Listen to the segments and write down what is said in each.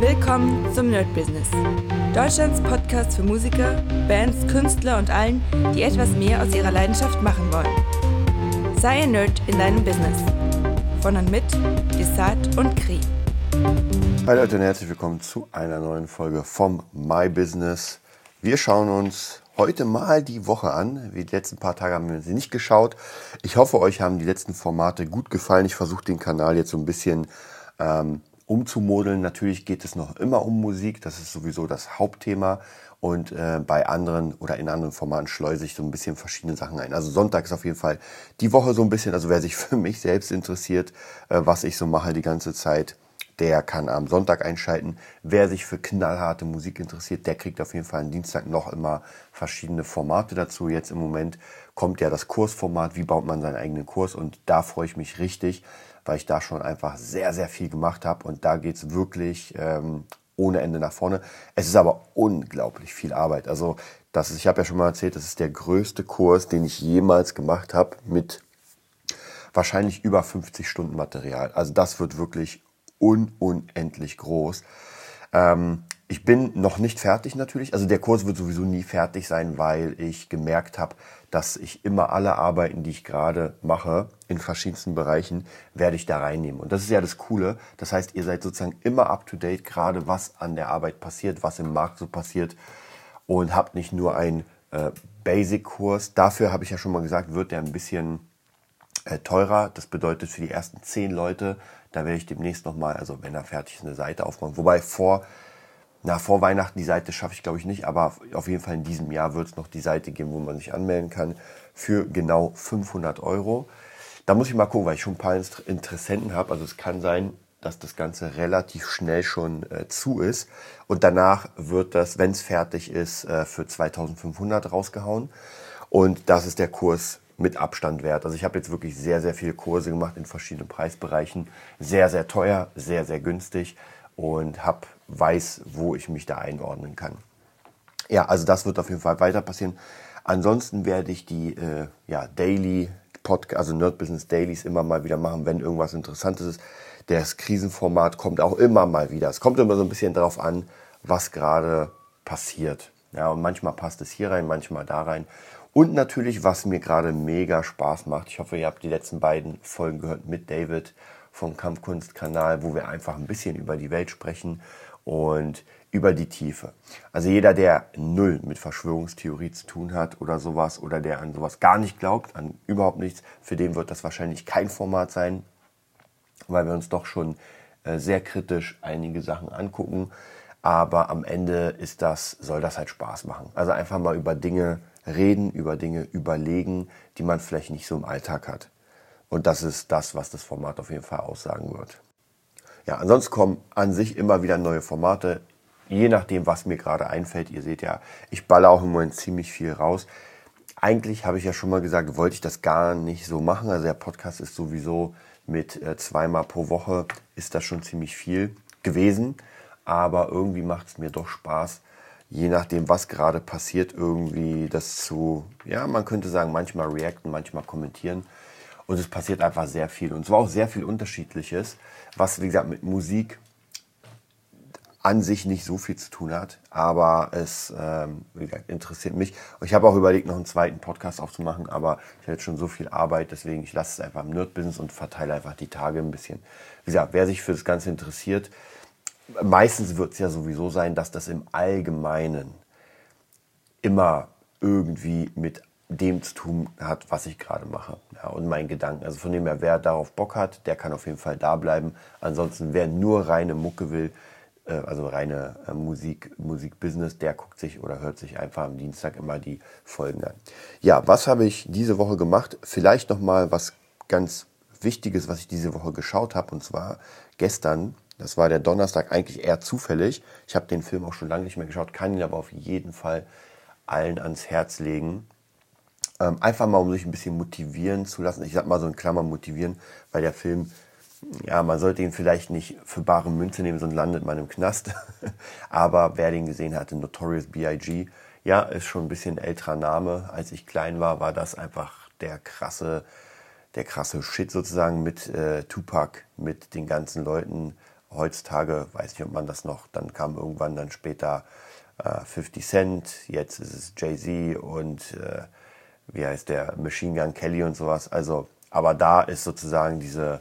Willkommen zum Nerd Business. Deutschlands Podcast für Musiker, Bands, Künstler und allen, die etwas mehr aus ihrer Leidenschaft machen wollen. Sei ein Nerd in deinem Business. Von und mit Desart und Kri. Hi Leute und herzlich willkommen zu einer neuen Folge vom My Business. Wir schauen uns heute mal die Woche an. Wie die letzten paar Tage haben wir sie nicht geschaut. Ich hoffe, euch haben die letzten Formate gut gefallen. Ich versuche den Kanal jetzt so ein bisschen ähm, umzumodeln. Natürlich geht es noch immer um Musik, das ist sowieso das Hauptthema. Und äh, bei anderen oder in anderen Formaten schleuse ich so ein bisschen verschiedene Sachen ein. Also Sonntag ist auf jeden Fall die Woche so ein bisschen, also wer sich für mich selbst interessiert, äh, was ich so mache die ganze Zeit, der kann am Sonntag einschalten. Wer sich für knallharte Musik interessiert, der kriegt auf jeden Fall am Dienstag noch immer verschiedene Formate dazu. Jetzt im Moment kommt ja das Kursformat, wie baut man seinen eigenen Kurs und da freue ich mich richtig, weil ich da schon einfach sehr, sehr viel gemacht habe und da geht es wirklich ähm, ohne Ende nach vorne. Es ist aber unglaublich viel Arbeit. Also das ist, ich habe ja schon mal erzählt, das ist der größte Kurs, den ich jemals gemacht habe mit wahrscheinlich über 50 Stunden Material. Also das wird wirklich un unendlich groß. Ähm, ich bin noch nicht fertig natürlich. Also der Kurs wird sowieso nie fertig sein, weil ich gemerkt habe, dass ich immer alle Arbeiten, die ich gerade mache, in verschiedensten Bereichen, werde ich da reinnehmen. Und das ist ja das Coole. Das heißt, ihr seid sozusagen immer up to date, gerade was an der Arbeit passiert, was im Markt so passiert und habt nicht nur einen äh, Basic-Kurs. Dafür habe ich ja schon mal gesagt, wird der ein bisschen äh, teurer. Das bedeutet für die ersten zehn Leute, da werde ich demnächst nochmal, also wenn er fertig ist, eine Seite aufbauen. Wobei vor na, vor Weihnachten die Seite schaffe ich glaube ich nicht, aber auf jeden Fall in diesem Jahr wird es noch die Seite geben, wo man sich anmelden kann für genau 500 Euro. Da muss ich mal gucken, weil ich schon ein paar Interessenten habe. Also es kann sein, dass das Ganze relativ schnell schon äh, zu ist. Und danach wird das, wenn es fertig ist, äh, für 2500 rausgehauen. Und das ist der Kurs mit Abstand wert. Also ich habe jetzt wirklich sehr, sehr viele Kurse gemacht in verschiedenen Preisbereichen. Sehr, sehr teuer, sehr, sehr günstig und habe weiß, wo ich mich da einordnen kann. Ja, also das wird auf jeden Fall weiter passieren. Ansonsten werde ich die äh, ja, Daily Podcast, also Nerd Business Dailies immer mal wieder machen, wenn irgendwas Interessantes ist. Das Krisenformat kommt auch immer mal wieder. Es kommt immer so ein bisschen darauf an, was gerade passiert. Ja, und manchmal passt es hier rein, manchmal da rein. Und natürlich, was mir gerade mega Spaß macht. Ich hoffe, ihr habt die letzten beiden Folgen gehört mit David vom Kampfkunstkanal, wo wir einfach ein bisschen über die Welt sprechen und über die Tiefe. Also jeder, der null mit Verschwörungstheorie zu tun hat oder sowas oder der an sowas gar nicht glaubt, an überhaupt nichts, für den wird das wahrscheinlich kein Format sein, weil wir uns doch schon äh, sehr kritisch einige Sachen angucken. Aber am Ende ist das, soll das halt Spaß machen. Also einfach mal über Dinge reden, über Dinge überlegen, die man vielleicht nicht so im Alltag hat. Und das ist das, was das Format auf jeden Fall aussagen wird. Ja, ansonsten kommen an sich immer wieder neue Formate, je nachdem, was mir gerade einfällt. Ihr seht ja, ich balle auch im Moment ziemlich viel raus. Eigentlich habe ich ja schon mal gesagt, wollte ich das gar nicht so machen. Also der Podcast ist sowieso mit äh, zweimal pro Woche, ist das schon ziemlich viel gewesen. Aber irgendwie macht es mir doch Spaß, je nachdem, was gerade passiert, irgendwie das zu, ja, man könnte sagen, manchmal reacten, manchmal kommentieren. Und es passiert einfach sehr viel. Und zwar auch sehr viel Unterschiedliches, was, wie gesagt, mit Musik an sich nicht so viel zu tun hat. Aber es ähm, gesagt, interessiert mich. Und ich habe auch überlegt, noch einen zweiten Podcast aufzumachen. Aber ich jetzt schon so viel Arbeit, deswegen ich lasse es einfach im Nerd-Business und verteile einfach die Tage ein bisschen. Wie gesagt, wer sich für das Ganze interessiert, meistens wird es ja sowieso sein, dass das im Allgemeinen immer irgendwie mit dem zu tun hat, was ich gerade mache ja, und meinen Gedanken. Also von dem her, wer darauf Bock hat, der kann auf jeden Fall da bleiben. Ansonsten, wer nur reine Mucke will, äh, also reine äh, Musik, Musikbusiness, der guckt sich oder hört sich einfach am Dienstag immer die Folgen an. Ja, was habe ich diese Woche gemacht? Vielleicht noch mal was ganz Wichtiges, was ich diese Woche geschaut habe, und zwar gestern. Das war der Donnerstag, eigentlich eher zufällig. Ich habe den Film auch schon lange nicht mehr geschaut, kann ihn aber auf jeden Fall allen ans Herz legen. Ähm, einfach mal, um sich ein bisschen motivieren zu lassen. Ich sag mal so in Klammern motivieren, weil der Film, ja, man sollte ihn vielleicht nicht für bare Münze nehmen, sonst landet man im Knast. Aber wer den gesehen hatte, Notorious B.I.G., ja, ist schon ein bisschen älterer Name. Als ich klein war, war das einfach der krasse, der krasse Shit sozusagen mit äh, Tupac, mit den ganzen Leuten heutzutage, weiß nicht, ob man das noch, dann kam irgendwann dann später äh, 50 Cent, jetzt ist es Jay-Z und äh, wie heißt der, Machine Gun Kelly und sowas. Also, aber da ist sozusagen diese,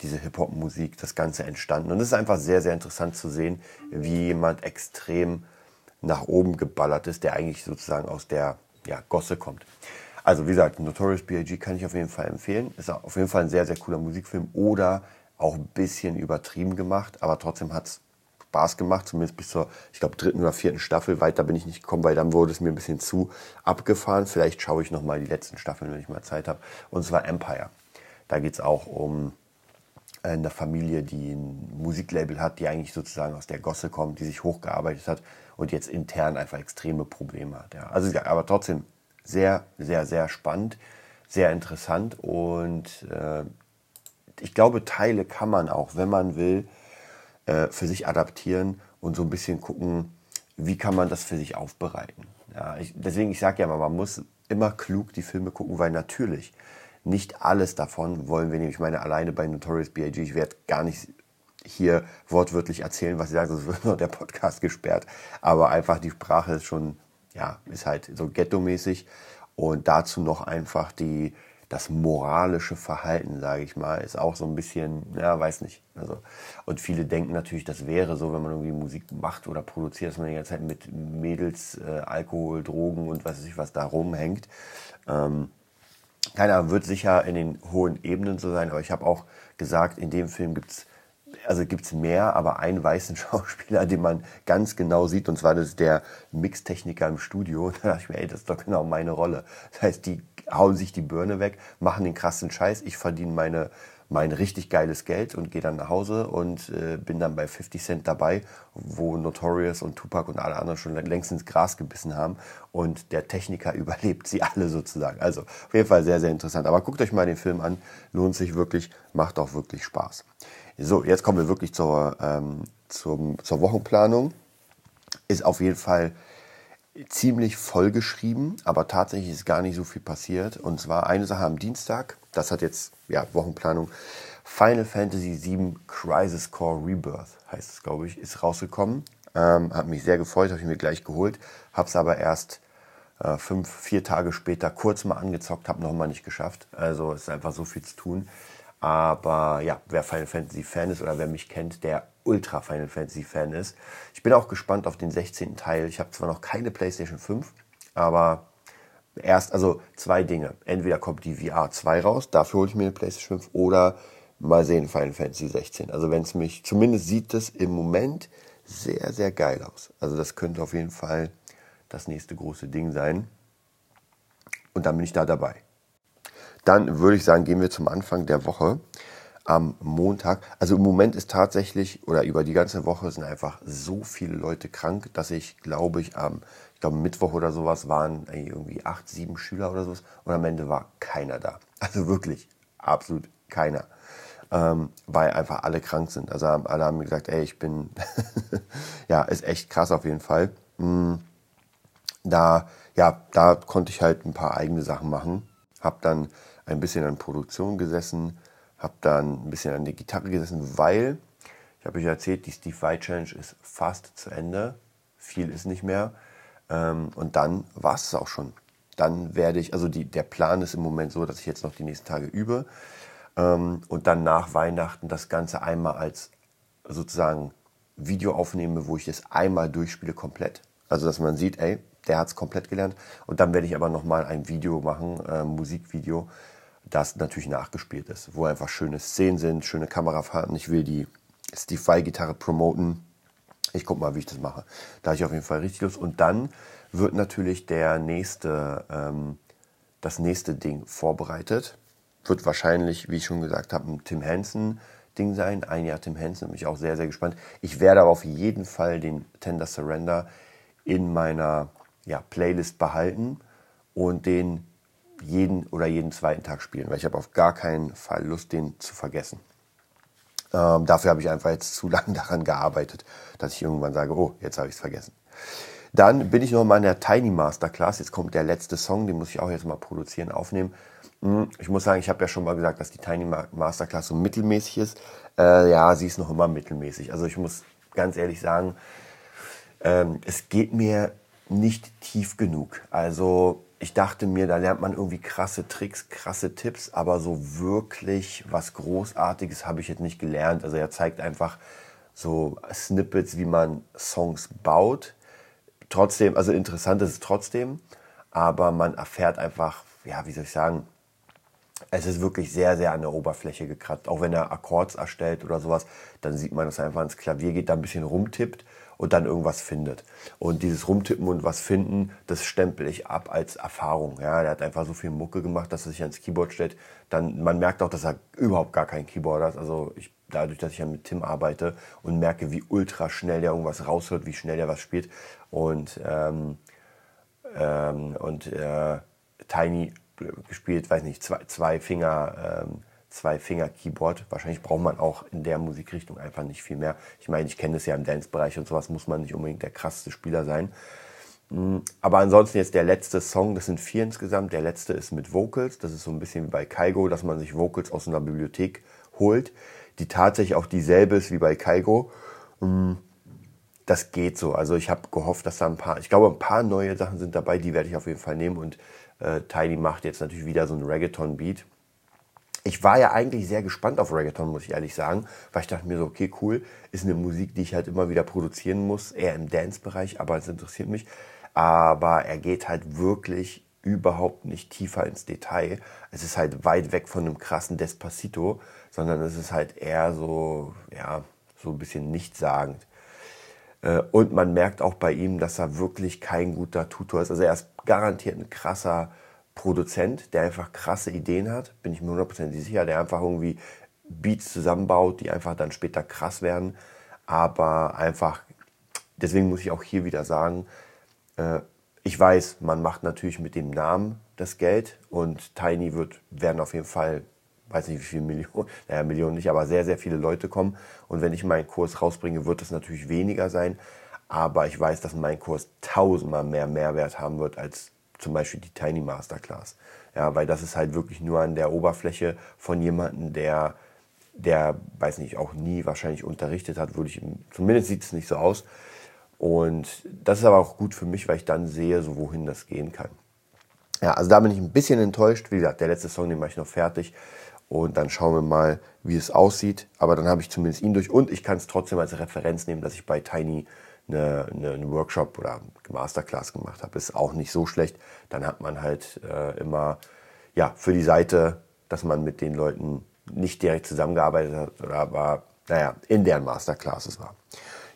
diese Hip-Hop-Musik, das Ganze entstanden. Und es ist einfach sehr, sehr interessant zu sehen, wie jemand extrem nach oben geballert ist, der eigentlich sozusagen aus der ja, Gosse kommt. Also wie gesagt, Notorious B.I.G. kann ich auf jeden Fall empfehlen. Ist auf jeden Fall ein sehr, sehr cooler Musikfilm oder auch ein bisschen übertrieben gemacht, aber trotzdem hat es Spaß gemacht, zumindest bis zur, ich glaube, dritten oder vierten Staffel. Weiter bin ich nicht gekommen, weil dann wurde es mir ein bisschen zu abgefahren. Vielleicht schaue ich nochmal die letzten Staffeln, wenn ich mal Zeit habe. Und zwar Empire. Da geht es auch um eine Familie, die ein Musiklabel hat, die eigentlich sozusagen aus der Gosse kommt, die sich hochgearbeitet hat und jetzt intern einfach extreme Probleme hat. Ja. Also, aber trotzdem sehr, sehr, sehr spannend, sehr interessant und äh, ich glaube, Teile kann man auch, wenn man will, äh, für sich adaptieren und so ein bisschen gucken, wie kann man das für sich aufbereiten. Ja, ich, deswegen, ich sage ja mal, man muss immer klug die Filme gucken, weil natürlich nicht alles davon wollen wir nehmen. Ich meine, alleine bei Notorious B.I.G., ich werde gar nicht hier wortwörtlich erzählen, was ich sage, sonst wird nur der Podcast gesperrt. Aber einfach die Sprache ist schon, ja, ist halt so ghetto-mäßig. Und dazu noch einfach die, das moralische Verhalten, sage ich mal, ist auch so ein bisschen, ja, weiß nicht. Also, und viele denken natürlich, das wäre so, wenn man irgendwie Musik macht oder produziert, dass man die ganze Zeit mit Mädels, äh, Alkohol, Drogen und was weiß ich was da rumhängt. Ähm, keiner wird sicher in den hohen Ebenen so sein, aber ich habe auch gesagt, in dem Film gibt es also gibt's mehr, aber einen weißen Schauspieler, den man ganz genau sieht, und zwar das ist der Mixtechniker im Studio. Da dachte ich mir, ey, das ist doch genau meine Rolle. Das heißt, die hauen sich die Birne weg, machen den krassen Scheiß, ich verdiene meine mein richtig geiles Geld und gehe dann nach Hause und äh, bin dann bei 50 Cent dabei, wo Notorious und Tupac und alle anderen schon längst ins Gras gebissen haben und der Techniker überlebt sie alle sozusagen. Also auf jeden Fall sehr, sehr interessant. Aber guckt euch mal den Film an, lohnt sich wirklich, macht auch wirklich Spaß. So, jetzt kommen wir wirklich zur, ähm, zum, zur Wochenplanung. Ist auf jeden Fall ziemlich vollgeschrieben, aber tatsächlich ist gar nicht so viel passiert. Und zwar eine Sache am Dienstag, das hat jetzt ja, Wochenplanung. Final Fantasy VII Crisis Core Rebirth heißt es, glaube ich, ist rausgekommen. Ähm, hat mich sehr gefreut, habe ich mir gleich geholt, habe es aber erst äh, fünf, vier Tage später kurz mal angezockt, habe nochmal nicht geschafft. Also ist einfach so viel zu tun. Aber ja, wer Final Fantasy Fan ist oder wer mich kennt, der Ultra Final Fantasy Fan ist. Ich bin auch gespannt auf den 16. Teil. Ich habe zwar noch keine PlayStation 5, aber erst, also zwei Dinge. Entweder kommt die VR 2 raus, dafür hole ich mir eine PlayStation 5 oder mal sehen Final Fantasy 16. Also wenn es mich, zumindest sieht es im Moment sehr, sehr geil aus. Also das könnte auf jeden Fall das nächste große Ding sein. Und dann bin ich da dabei. Dann würde ich sagen, gehen wir zum Anfang der Woche am Montag. Also im Moment ist tatsächlich, oder über die ganze Woche sind einfach so viele Leute krank, dass ich, glaube ich, am ich glaube Mittwoch oder sowas waren irgendwie acht, sieben Schüler oder sowas und am Ende war keiner da. Also wirklich absolut keiner. Ähm, weil einfach alle krank sind. Also alle haben gesagt, ey, ich bin, ja, ist echt krass auf jeden Fall. Hm, da, ja, da konnte ich halt ein paar eigene Sachen machen. Hab dann ein bisschen an Produktion gesessen, habe dann ein bisschen an der Gitarre gesessen, weil, ich habe euch erzählt, die Steve Vai Challenge ist fast zu Ende. Viel ist nicht mehr. Ähm, und dann war es auch schon. Dann werde ich, also die, der Plan ist im Moment so, dass ich jetzt noch die nächsten Tage übe ähm, und dann nach Weihnachten das Ganze einmal als sozusagen Video aufnehme, wo ich es einmal durchspiele komplett. Also dass man sieht, ey, der hat es komplett gelernt. Und dann werde ich aber nochmal ein Video machen, äh, Musikvideo, das natürlich nachgespielt ist, wo einfach schöne Szenen sind, schöne Kamerafahrten. Ich will die Steve Vai-Gitarre promoten. Ich gucke mal, wie ich das mache. Da habe ich auf jeden Fall richtig Lust. Und dann wird natürlich der nächste, ähm, das nächste Ding vorbereitet. Wird wahrscheinlich, wie ich schon gesagt habe, ein Tim Henson Ding sein. Ein Jahr Tim Henson, bin ich auch sehr, sehr gespannt. Ich werde aber auf jeden Fall den Tender Surrender in meiner ja, Playlist behalten und den jeden oder jeden zweiten Tag spielen, weil ich habe auf gar keinen Fall Lust, den zu vergessen. Ähm, dafür habe ich einfach jetzt zu lange daran gearbeitet, dass ich irgendwann sage, oh, jetzt habe ich es vergessen. Dann bin ich noch mal in der Tiny Masterclass. Jetzt kommt der letzte Song, den muss ich auch jetzt mal produzieren, aufnehmen. Hm, ich muss sagen, ich habe ja schon mal gesagt, dass die Tiny Masterclass so mittelmäßig ist. Äh, ja, sie ist noch immer mittelmäßig. Also ich muss ganz ehrlich sagen, ähm, es geht mir nicht tief genug. Also ich dachte mir, da lernt man irgendwie krasse Tricks, krasse Tipps, aber so wirklich was Großartiges habe ich jetzt nicht gelernt. Also er zeigt einfach so Snippets, wie man Songs baut. Trotzdem, also interessant ist es trotzdem, aber man erfährt einfach, ja, wie soll ich sagen, es ist wirklich sehr, sehr an der Oberfläche gekratzt. Auch wenn er Akkords erstellt oder sowas, dann sieht man, dass er einfach ins Klavier geht, da ein bisschen rumtippt und dann irgendwas findet. Und dieses Rumtippen und was finden, das stempel ich ab als Erfahrung. Ja, der hat einfach so viel Mucke gemacht, dass er sich ans Keyboard stellt. Dann, man merkt auch, dass er überhaupt gar kein Keyboard hat. Also ich, dadurch, dass ich ja mit Tim arbeite und merke, wie ultra schnell der irgendwas raushört, wie schnell der was spielt. Und, ähm, ähm, und äh, Tiny gespielt, weiß nicht, zwei, zwei Finger, ähm, zwei Finger Keyboard. Wahrscheinlich braucht man auch in der Musikrichtung einfach nicht viel mehr. Ich meine, ich kenne es ja im Dance-Bereich und sowas muss man nicht unbedingt der krasseste Spieler sein. Mm, aber ansonsten jetzt der letzte Song, das sind vier insgesamt. Der letzte ist mit Vocals. Das ist so ein bisschen wie bei Kaigo, dass man sich Vocals aus einer Bibliothek holt, die tatsächlich auch dieselbe ist wie bei Kaigo. Mm, das geht so. Also ich habe gehofft, dass da ein paar, ich glaube, ein paar neue Sachen sind dabei, die werde ich auf jeden Fall nehmen. Und äh, Tiny macht jetzt natürlich wieder so einen Reggaeton-Beat. Ich war ja eigentlich sehr gespannt auf Reggaeton, muss ich ehrlich sagen, weil ich dachte mir so, okay, cool, ist eine Musik, die ich halt immer wieder produzieren muss, eher im Dance-Bereich, aber es interessiert mich. Aber er geht halt wirklich überhaupt nicht tiefer ins Detail. Es ist halt weit weg von einem krassen Despacito, sondern es ist halt eher so, ja, so ein bisschen nichtssagend. Äh, und man merkt auch bei ihm, dass er wirklich kein guter Tutor ist. Also er ist garantiert ein krasser Produzent, der einfach krasse Ideen hat, bin ich mir hundertprozentig sicher, der einfach irgendwie Beats zusammenbaut, die einfach dann später krass werden. Aber einfach, deswegen muss ich auch hier wieder sagen, äh, ich weiß, man macht natürlich mit dem Namen das Geld und Tiny wird, werden auf jeden Fall weiß nicht wie viele Millionen, naja, Millionen nicht, aber sehr, sehr viele Leute kommen. Und wenn ich meinen Kurs rausbringe, wird es natürlich weniger sein. Aber ich weiß, dass mein Kurs tausendmal mehr Mehrwert haben wird als zum Beispiel die Tiny Masterclass. Ja, weil das ist halt wirklich nur an der Oberfläche von jemandem, der, der, weiß nicht, auch nie wahrscheinlich unterrichtet hat, würde ich, zumindest sieht es nicht so aus. Und das ist aber auch gut für mich, weil ich dann sehe, so wohin das gehen kann. Ja, also da bin ich ein bisschen enttäuscht. Wie gesagt, der letzte Song, den mache ich noch fertig. Und dann schauen wir mal, wie es aussieht. Aber dann habe ich zumindest ihn durch. Und ich kann es trotzdem als Referenz nehmen, dass ich bei Tiny eine, eine, einen Workshop oder Masterclass gemacht habe. Ist auch nicht so schlecht. Dann hat man halt äh, immer ja, für die Seite, dass man mit den Leuten nicht direkt zusammengearbeitet hat, oder aber, naja, in deren Masterclasses war.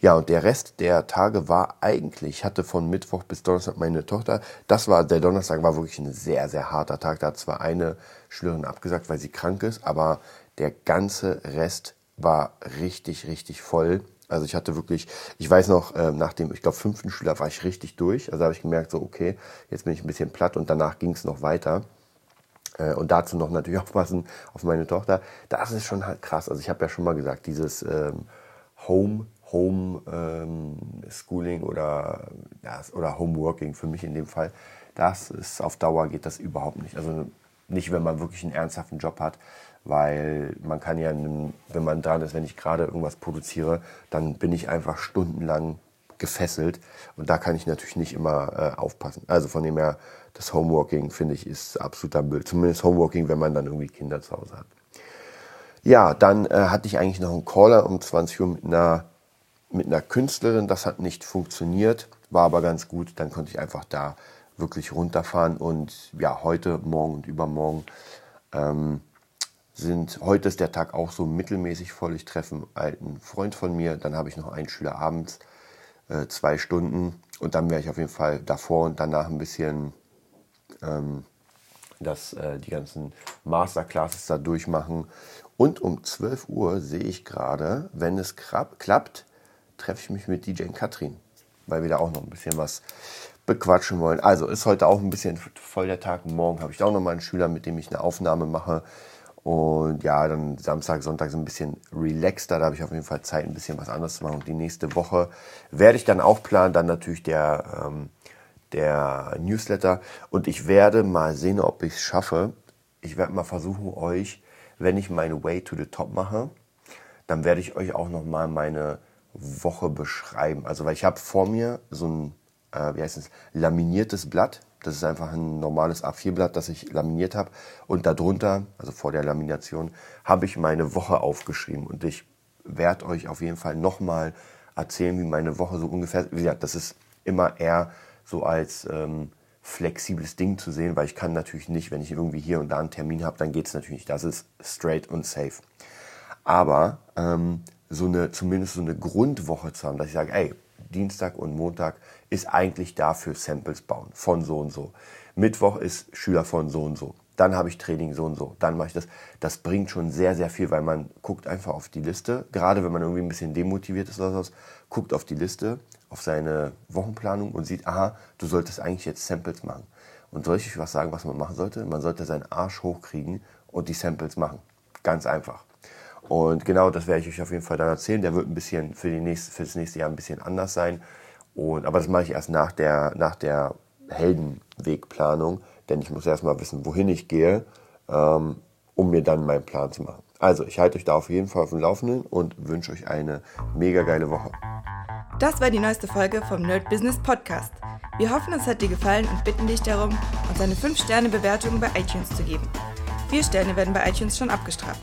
Ja, und der Rest der Tage war eigentlich, ich hatte von Mittwoch bis Donnerstag meine Tochter. Das war, der Donnerstag war wirklich ein sehr, sehr harter Tag. Da hat zwar eine Schülerin abgesagt, weil sie krank ist, aber der ganze Rest war richtig, richtig voll. Also ich hatte wirklich, ich weiß noch, äh, nach dem, ich glaube, fünften Schüler war ich richtig durch. Also habe ich gemerkt, so, okay, jetzt bin ich ein bisschen platt und danach ging es noch weiter. Äh, und dazu noch natürlich aufpassen auf meine Tochter. Das ist schon halt krass. Also ich habe ja schon mal gesagt, dieses ähm, Home Home ähm, Schooling oder, oder Homeworking für mich in dem Fall, das ist auf Dauer geht das überhaupt nicht. Also nicht, wenn man wirklich einen ernsthaften Job hat, weil man kann ja, wenn man dran ist, wenn ich gerade irgendwas produziere, dann bin ich einfach stundenlang gefesselt und da kann ich natürlich nicht immer äh, aufpassen. Also von dem her, das Homeworking finde ich ist absoluter Müll. Zumindest Homeworking, wenn man dann irgendwie Kinder zu Hause hat. Ja, dann äh, hatte ich eigentlich noch einen Caller um 20 Uhr mit einer mit einer Künstlerin. Das hat nicht funktioniert, war aber ganz gut. Dann konnte ich einfach da wirklich runterfahren. Und ja, heute, morgen und übermorgen ähm, sind, heute ist der Tag auch so mittelmäßig voll. Ich treffe einen alten Freund von mir, dann habe ich noch einen Schüler abends, äh, zwei Stunden. Und dann werde ich auf jeden Fall davor und danach ein bisschen ähm, das, äh, die ganzen Masterclasses da durchmachen. Und um 12 Uhr sehe ich gerade, wenn es klappt, treffe ich mich mit DJ Katrin, weil wir da auch noch ein bisschen was bequatschen wollen. Also ist heute auch ein bisschen voll der Tag. Morgen habe ich auch noch mal einen Schüler, mit dem ich eine Aufnahme mache. Und ja, dann Samstag, Sonntag so ein bisschen relaxter. Da habe ich auf jeden Fall Zeit, ein bisschen was anderes zu machen. Und die nächste Woche werde ich dann auch planen. Dann natürlich der, ähm, der Newsletter. Und ich werde mal sehen, ob ich es schaffe, ich werde mal versuchen, euch, wenn ich meine Way to the Top mache, dann werde ich euch auch nochmal meine Woche beschreiben. Also, weil ich habe vor mir so ein, äh, wie heißt es, laminiertes Blatt. Das ist einfach ein normales A4-Blatt, das ich laminiert habe. Und darunter, also vor der Lamination, habe ich meine Woche aufgeschrieben. Und ich werde euch auf jeden Fall nochmal erzählen, wie meine Woche so ungefähr, wie gesagt, das ist immer eher so als ähm, flexibles Ding zu sehen, weil ich kann natürlich nicht, wenn ich irgendwie hier und da einen Termin habe, dann geht es natürlich nicht. Das ist straight und safe. Aber ähm, so eine, zumindest so eine Grundwoche zu haben, dass ich sage, ey, Dienstag und Montag ist eigentlich dafür Samples bauen von so und so. Mittwoch ist Schüler von so und so. Dann habe ich Training so und so. Dann mache ich das. Das bringt schon sehr, sehr viel, weil man guckt einfach auf die Liste. Gerade wenn man irgendwie ein bisschen demotiviert ist oder so, guckt auf die Liste, auf seine Wochenplanung und sieht, aha, du solltest eigentlich jetzt Samples machen. Und soll ich was sagen, was man machen sollte? Man sollte seinen Arsch hochkriegen und die Samples machen. Ganz einfach. Und genau das werde ich euch auf jeden Fall dann erzählen. Der wird ein bisschen für, die nächste, für das nächste Jahr ein bisschen anders sein. Und, aber das mache ich erst nach der, nach der Heldenwegplanung, denn ich muss erstmal wissen, wohin ich gehe, ähm, um mir dann meinen Plan zu machen. Also, ich halte euch da auf jeden Fall auf dem Laufenden und wünsche euch eine mega geile Woche. Das war die neueste Folge vom Nerd Business Podcast. Wir hoffen, es hat dir gefallen und bitten dich darum, uns eine 5-Sterne-Bewertung bei iTunes zu geben. Vier Sterne werden bei iTunes schon abgestraft.